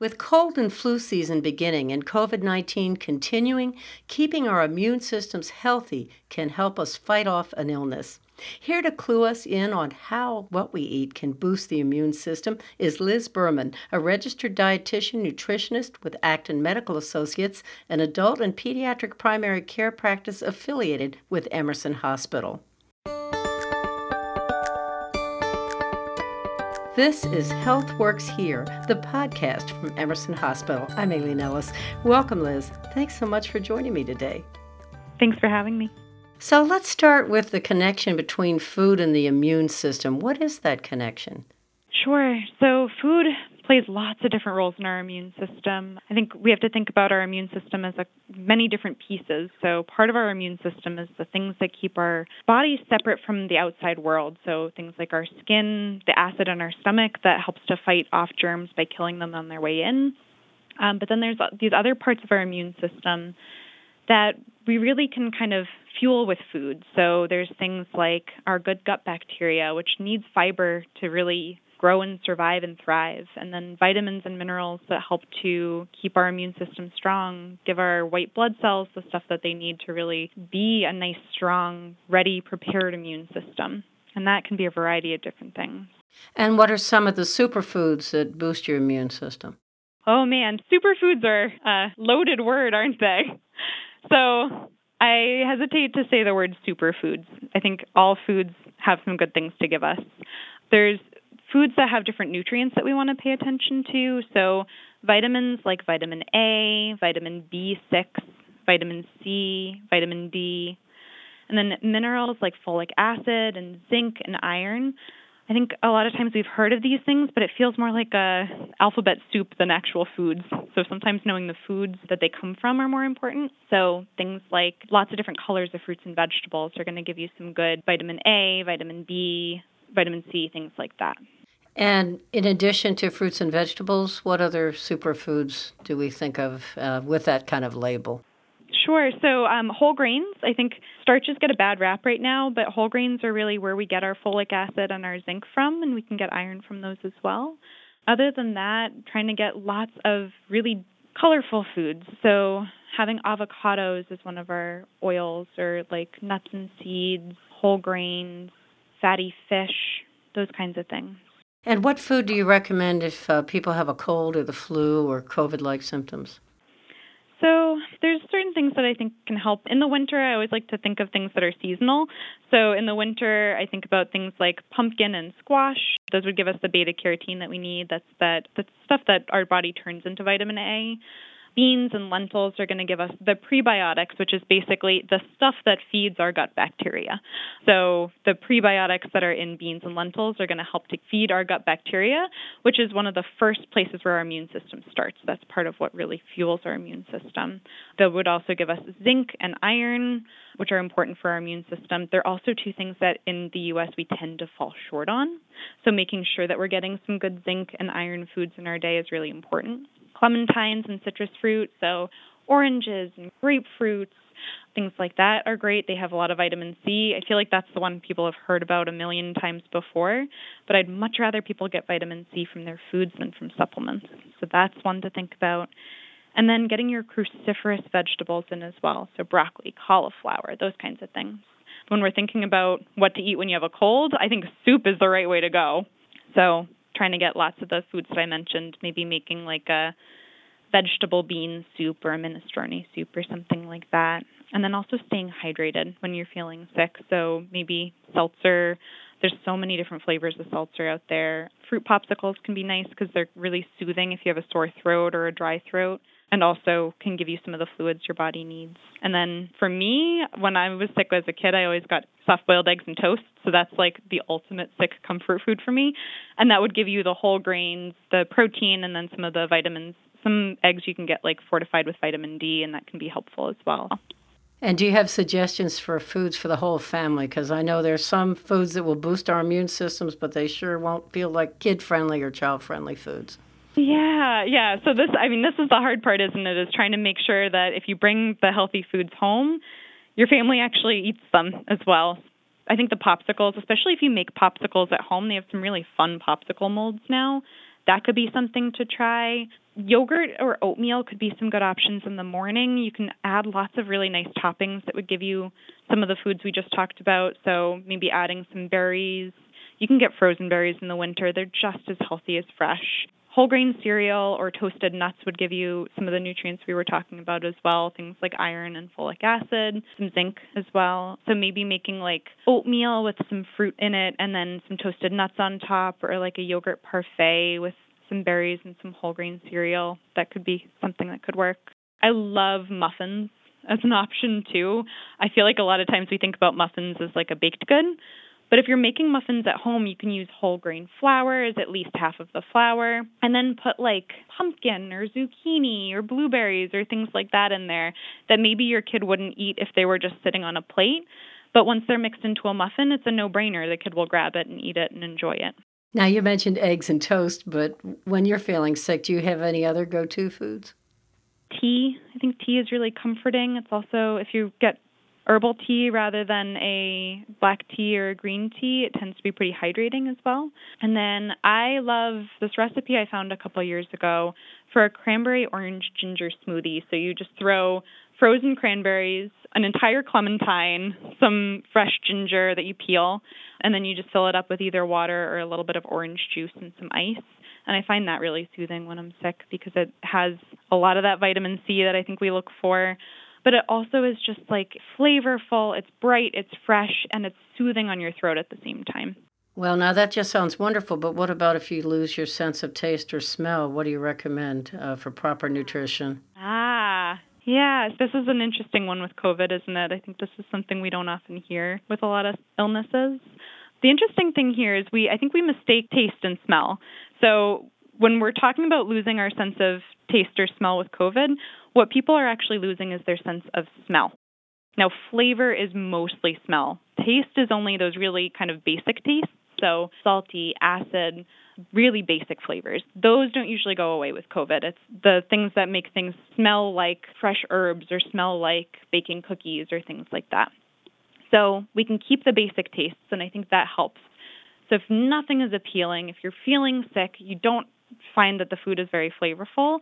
With cold and flu season beginning and COVID 19 continuing, keeping our immune systems healthy can help us fight off an illness. Here to clue us in on how what we eat can boost the immune system is Liz Berman, a registered dietitian nutritionist with Acton Medical Associates, an adult and pediatric primary care practice affiliated with Emerson Hospital. This is Health Works Here, the podcast from Emerson Hospital. I'm Aileen Ellis. Welcome, Liz. Thanks so much for joining me today. Thanks for having me. So let's start with the connection between food and the immune system. What is that connection? Sure. So, food plays lots of different roles in our immune system. I think we have to think about our immune system as a, many different pieces. So, part of our immune system is the things that keep our bodies separate from the outside world. So, things like our skin, the acid in our stomach that helps to fight off germs by killing them on their way in. Um, but then there's these other parts of our immune system that we really can kind of fuel with food. So there's things like our good gut bacteria, which needs fiber to really grow and survive and thrive. And then vitamins and minerals that help to keep our immune system strong, give our white blood cells the stuff that they need to really be a nice, strong, ready, prepared immune system. And that can be a variety of different things. And what are some of the superfoods that boost your immune system? Oh man, superfoods are a loaded word, aren't they? So I hesitate to say the word superfoods. I think all foods have some good things to give us. There's foods that have different nutrients that we want to pay attention to. So, vitamins like vitamin A, vitamin B6, vitamin C, vitamin D, and then minerals like folic acid and zinc and iron. I think a lot of times we've heard of these things, but it feels more like a alphabet soup than actual foods. So sometimes knowing the foods that they come from are more important. So things like lots of different colors of fruits and vegetables are going to give you some good vitamin A, vitamin B, vitamin C, things like that. And in addition to fruits and vegetables, what other superfoods do we think of uh, with that kind of label? Sure. So, um, whole grains, I think starches get a bad rap right now, but whole grains are really where we get our folic acid and our zinc from, and we can get iron from those as well. Other than that, trying to get lots of really colorful foods. So, having avocados as one of our oils, or like nuts and seeds, whole grains, fatty fish, those kinds of things. And what food do you recommend if uh, people have a cold or the flu or COVID like symptoms? So there's certain things that I think can help. In the winter, I always like to think of things that are seasonal. So in the winter, I think about things like pumpkin and squash. Those would give us the beta carotene that we need. That's that the stuff that our body turns into vitamin A beans and lentils are going to give us the prebiotics, which is basically the stuff that feeds our gut bacteria. So, the prebiotics that are in beans and lentils are going to help to feed our gut bacteria, which is one of the first places where our immune system starts. That's part of what really fuels our immune system. That would also give us zinc and iron, which are important for our immune system. They're also two things that in the US we tend to fall short on. So, making sure that we're getting some good zinc and iron foods in our day is really important clementines and citrus fruit. So oranges and grapefruits, things like that are great. They have a lot of vitamin C. I feel like that's the one people have heard about a million times before, but I'd much rather people get vitamin C from their foods than from supplements. So that's one to think about. And then getting your cruciferous vegetables in as well. So broccoli, cauliflower, those kinds of things. When we're thinking about what to eat when you have a cold, I think soup is the right way to go. So trying to get lots of the foods that I mentioned, maybe making like a vegetable bean soup or a minestrone soup or something like that. And then also staying hydrated when you're feeling sick. So maybe seltzer. There's so many different flavors of seltzer out there. Fruit popsicles can be nice because they're really soothing if you have a sore throat or a dry throat and also can give you some of the fluids your body needs. And then for me, when I was sick as a kid, I always got soft boiled eggs and toast. So that's like the ultimate sick comfort food for me. And that would give you the whole grains, the protein, and then some of the vitamins. Some eggs you can get like fortified with vitamin D, and that can be helpful as well. And do you have suggestions for foods for the whole family? Because I know there's some foods that will boost our immune systems, but they sure won't feel like kid friendly or child friendly foods. Yeah, yeah. So this, I mean, this is the hard part, isn't it? Is trying to make sure that if you bring the healthy foods home, your family actually eats them as well. I think the popsicles, especially if you make popsicles at home, they have some really fun popsicle molds now that could be something to try. Yogurt or oatmeal could be some good options in the morning. You can add lots of really nice toppings that would give you some of the foods we just talked about. So maybe adding some berries. You can get frozen berries in the winter, they're just as healthy as fresh. Whole grain cereal or toasted nuts would give you some of the nutrients we were talking about as well, things like iron and folic acid, some zinc as well. So maybe making like oatmeal with some fruit in it and then some toasted nuts on top, or like a yogurt parfait with some berries and some whole grain cereal. That could be something that could work. I love muffins as an option too. I feel like a lot of times we think about muffins as like a baked good, but if you're making muffins at home, you can use whole grain flour as at least half of the flour, and then put like pumpkin or zucchini or blueberries or things like that in there that maybe your kid wouldn't eat if they were just sitting on a plate. But once they're mixed into a muffin, it's a no brainer. The kid will grab it and eat it and enjoy it. Now, you mentioned eggs and toast, but when you're feeling sick, do you have any other go to foods? Tea. I think tea is really comforting. It's also, if you get herbal tea rather than a black tea or a green tea. It tends to be pretty hydrating as well. And then I love this recipe I found a couple years ago for a cranberry orange ginger smoothie. So you just throw frozen cranberries, an entire clementine, some fresh ginger that you peel, and then you just fill it up with either water or a little bit of orange juice and some ice. And I find that really soothing when I'm sick because it has a lot of that vitamin C that I think we look for but it also is just like flavorful, it's bright, it's fresh, and it's soothing on your throat at the same time. Well, now that just sounds wonderful, but what about if you lose your sense of taste or smell? What do you recommend uh, for proper nutrition? Ah, yeah, this is an interesting one with COVID, isn't it? I think this is something we don't often hear with a lot of illnesses. The interesting thing here is we I think we mistake taste and smell. So when we're talking about losing our sense of taste or smell with COVID, what people are actually losing is their sense of smell. Now, flavor is mostly smell. Taste is only those really kind of basic tastes, so salty, acid, really basic flavors. Those don't usually go away with COVID. It's the things that make things smell like fresh herbs or smell like baking cookies or things like that. So we can keep the basic tastes, and I think that helps. So if nothing is appealing, if you're feeling sick, you don't find that the food is very flavorful,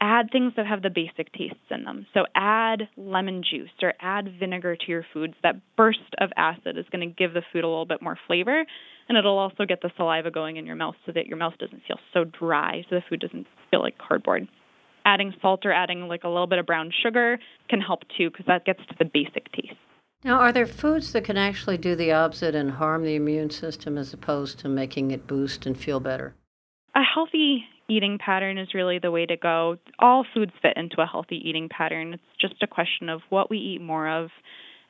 add things that have the basic tastes in them. So add lemon juice or add vinegar to your foods. That burst of acid is going to give the food a little bit more flavor and it'll also get the saliva going in your mouth so that your mouth doesn't feel so dry so the food doesn't feel like cardboard. Adding salt or adding like a little bit of brown sugar can help too because that gets to the basic taste. Now, are there foods that can actually do the opposite and harm the immune system as opposed to making it boost and feel better? A healthy eating pattern is really the way to go. All foods fit into a healthy eating pattern. It's just a question of what we eat more of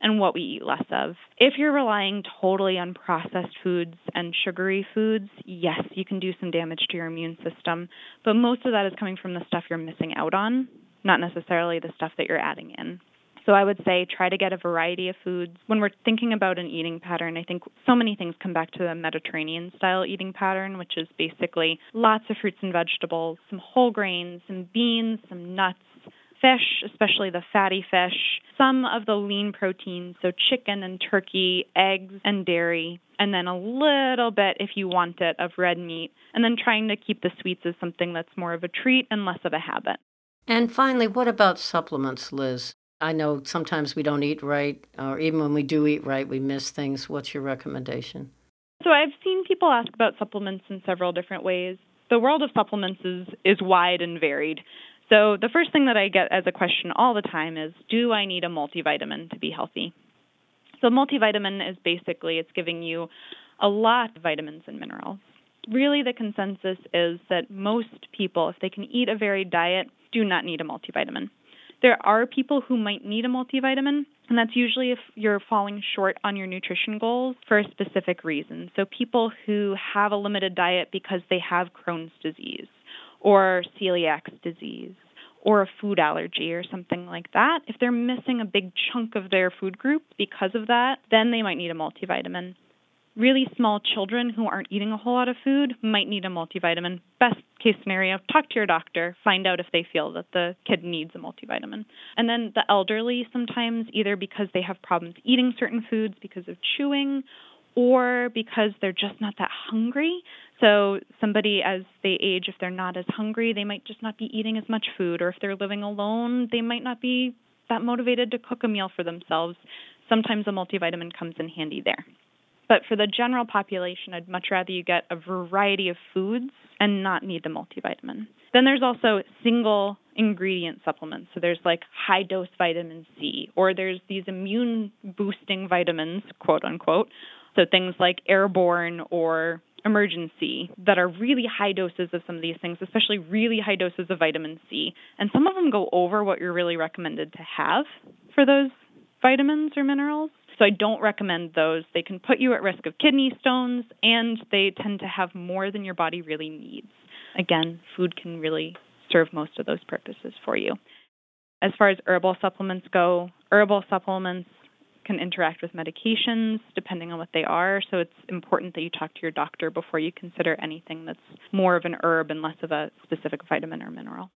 and what we eat less of. If you're relying totally on processed foods and sugary foods, yes, you can do some damage to your immune system, but most of that is coming from the stuff you're missing out on, not necessarily the stuff that you're adding in. So I would say try to get a variety of foods. When we're thinking about an eating pattern, I think so many things come back to the Mediterranean style eating pattern, which is basically lots of fruits and vegetables, some whole grains, some beans, some nuts, fish, especially the fatty fish, some of the lean proteins, so chicken and turkey, eggs and dairy, and then a little bit, if you want it, of red meat, and then trying to keep the sweets as something that's more of a treat and less of a habit. And finally, what about supplements, Liz? I know sometimes we don't eat right, or even when we do eat right, we miss things. What's your recommendation? So I've seen people ask about supplements in several different ways. The world of supplements is, is wide and varied. So the first thing that I get as a question all the time is Do I need a multivitamin to be healthy? So, multivitamin is basically it's giving you a lot of vitamins and minerals. Really, the consensus is that most people, if they can eat a varied diet, do not need a multivitamin. There are people who might need a multivitamin, and that's usually if you're falling short on your nutrition goals for a specific reason. So, people who have a limited diet because they have Crohn's disease or celiac disease or a food allergy or something like that, if they're missing a big chunk of their food group because of that, then they might need a multivitamin really small children who aren't eating a whole lot of food might need a multivitamin. Best case scenario, talk to your doctor, find out if they feel that the kid needs a multivitamin. And then the elderly sometimes either because they have problems eating certain foods because of chewing or because they're just not that hungry. So, somebody as they age, if they're not as hungry, they might just not be eating as much food. Or if they're living alone, they might not be that motivated to cook a meal for themselves. Sometimes a multivitamin comes in handy there. But for the general population, I'd much rather you get a variety of foods and not need the multivitamin. Then there's also single ingredient supplements. So there's like high dose vitamin C, or there's these immune boosting vitamins, quote unquote. So things like airborne or Emergen-C that are really high doses of some of these things, especially really high doses of vitamin C. And some of them go over what you're really recommended to have for those vitamins or minerals. So I don't recommend those. They can put you at risk of kidney stones and they tend to have more than your body really needs. Again, food can really serve most of those purposes for you. As far as herbal supplements go, herbal supplements can interact with medications depending on what they are. So it's important that you talk to your doctor before you consider anything that's more of an herb and less of a specific vitamin or mineral.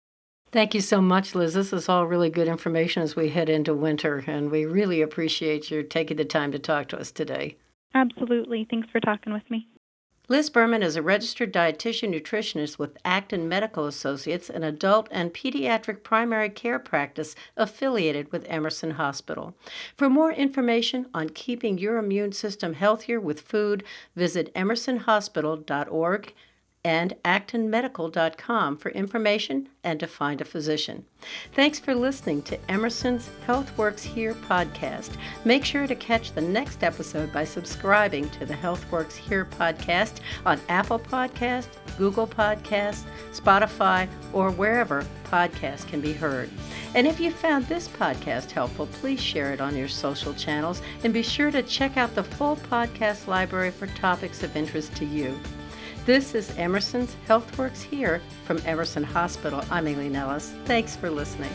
Thank you so much, Liz. This is all really good information as we head into winter, and we really appreciate your taking the time to talk to us today. Absolutely. Thanks for talking with me. Liz Berman is a registered dietitian nutritionist with Acton Medical Associates, an adult and pediatric primary care practice affiliated with Emerson Hospital. For more information on keeping your immune system healthier with food, visit emersonhospital.org and actonmedical.com for information and to find a physician. Thanks for listening to Emerson's Health Works Here podcast. Make sure to catch the next episode by subscribing to the Health Works Here podcast on Apple Podcast, Google Podcast, Spotify, or wherever podcasts can be heard. And if you found this podcast helpful, please share it on your social channels and be sure to check out the full podcast library for topics of interest to you. This is Emerson's HealthWorks here from Emerson Hospital. I'm Aileen Ellis. Thanks for listening.